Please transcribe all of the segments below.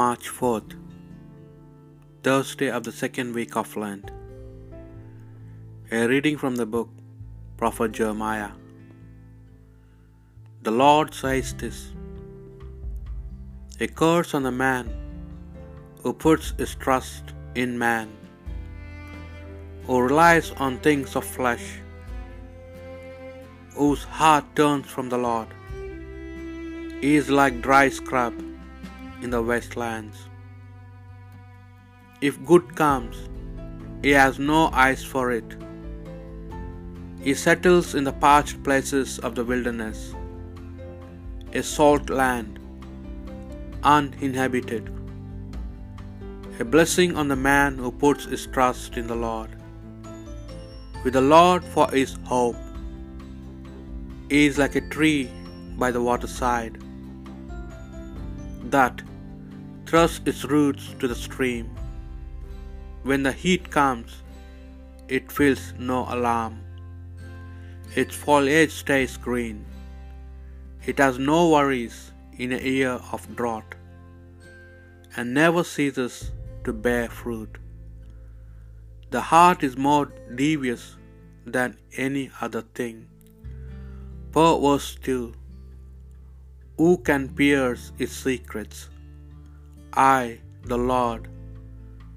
March 4th, Thursday of the second week of Lent. A reading from the book Prophet Jeremiah. The Lord says this A curse on the man who puts his trust in man, who relies on things of flesh, whose heart turns from the Lord. He is like dry scrub in the wastelands. If good comes, he has no eyes for it. He settles in the parched places of the wilderness, a salt land, uninhabited. A blessing on the man who puts his trust in the Lord. With the Lord for his hope, he is like a tree by the waterside that thrusts its roots to the stream. When the heat comes, it feels no alarm. Its foliage stays green. It has no worries in a year of drought, and never ceases to bear fruit. The heart is more devious than any other thing, perverse too. Who can pierce its secrets? I, the Lord,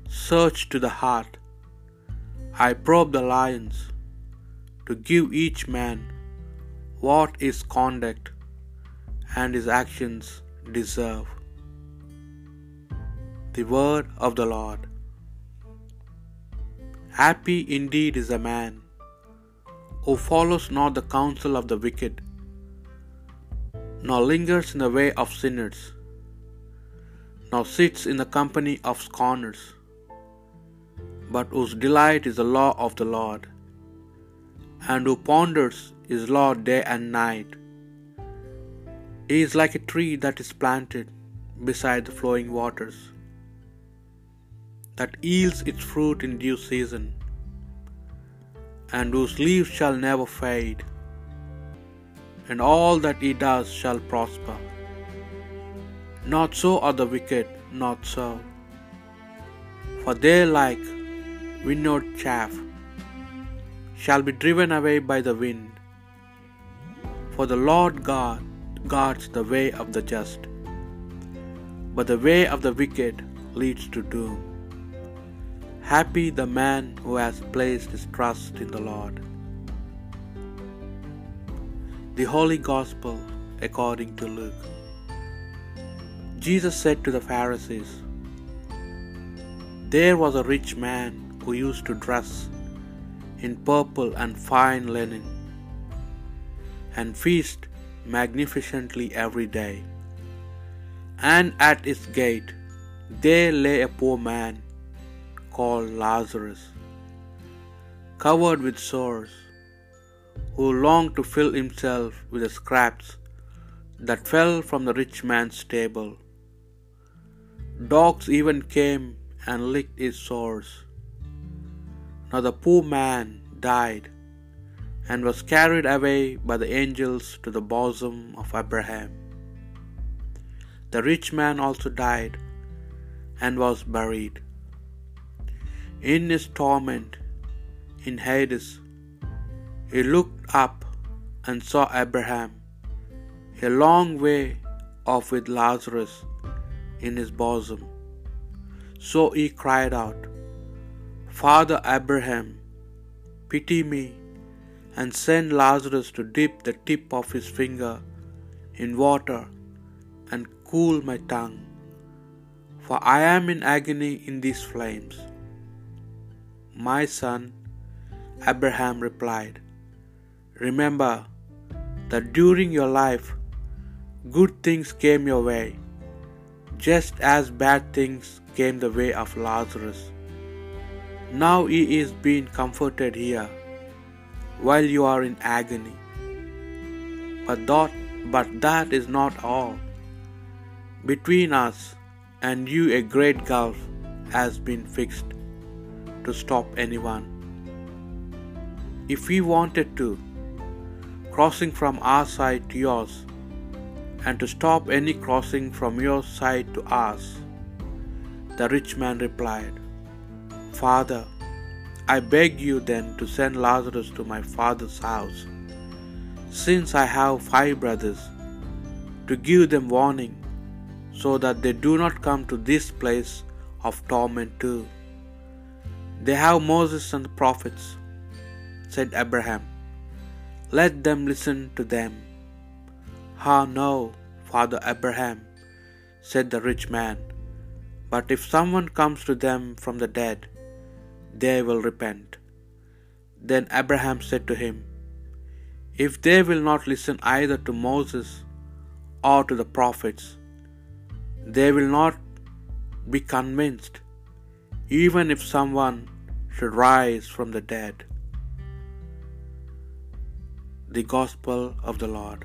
search to the heart. I probe the lions to give each man what his conduct and his actions deserve. The word of the Lord. Happy indeed is a man who follows not the counsel of the wicked, nor lingers in the way of sinners, nor sits in the company of scorners, but whose delight is the law of the Lord, and who ponders his law day and night. He is like a tree that is planted beside the flowing waters, that yields its fruit in due season, and whose leaves shall never fade, and all that he does shall prosper. Not so are the wicked, not so. For they, like winnowed chaff, shall be driven away by the wind. For the Lord God guards the way of the just, but the way of the wicked leads to doom. Happy the man who has placed his trust in the Lord. The Holy Gospel according to Luke. Jesus said to the Pharisees, There was a rich man who used to dress in purple and fine linen, and feast magnificently every day. And at his gate there lay a poor man called Lazarus, covered with sores, who longed to fill himself with the scraps that fell from the rich man's table. Dogs even came and licked his sores. Now the poor man died and was carried away by the angels to the bosom of Abraham. The rich man also died and was buried. In his torment in Hades, he looked up and saw Abraham a long way off with Lazarus in his bosom. So he cried out, Father Abraham, pity me and send Lazarus to dip the tip of his finger in water and cool my tongue, for I am in agony in these flames. My son, Abraham replied, Remember that during your life good things came your way, just as bad things came the way of Lazarus. Now he is being comforted here while you are in agony. But that, but that is not all. Between us and you, a great gulf has been fixed to stop anyone. If we wanted to, crossing from our side to yours, and to stop any crossing from your side to ours, The rich man replied, Father, I beg you then to send Lazarus to my father's house, since I have five brothers, to give them warning, so that they do not come to this place of torment too. They have Moses and the prophets, said Abraham. Let them listen to them. Ah, no, Father Abraham, said the rich man. But if someone comes to them from the dead, they will repent. Then Abraham said to him, If they will not listen either to Moses or to the prophets, they will not be convinced, even if someone should rise from the dead. The Gospel of the Lord.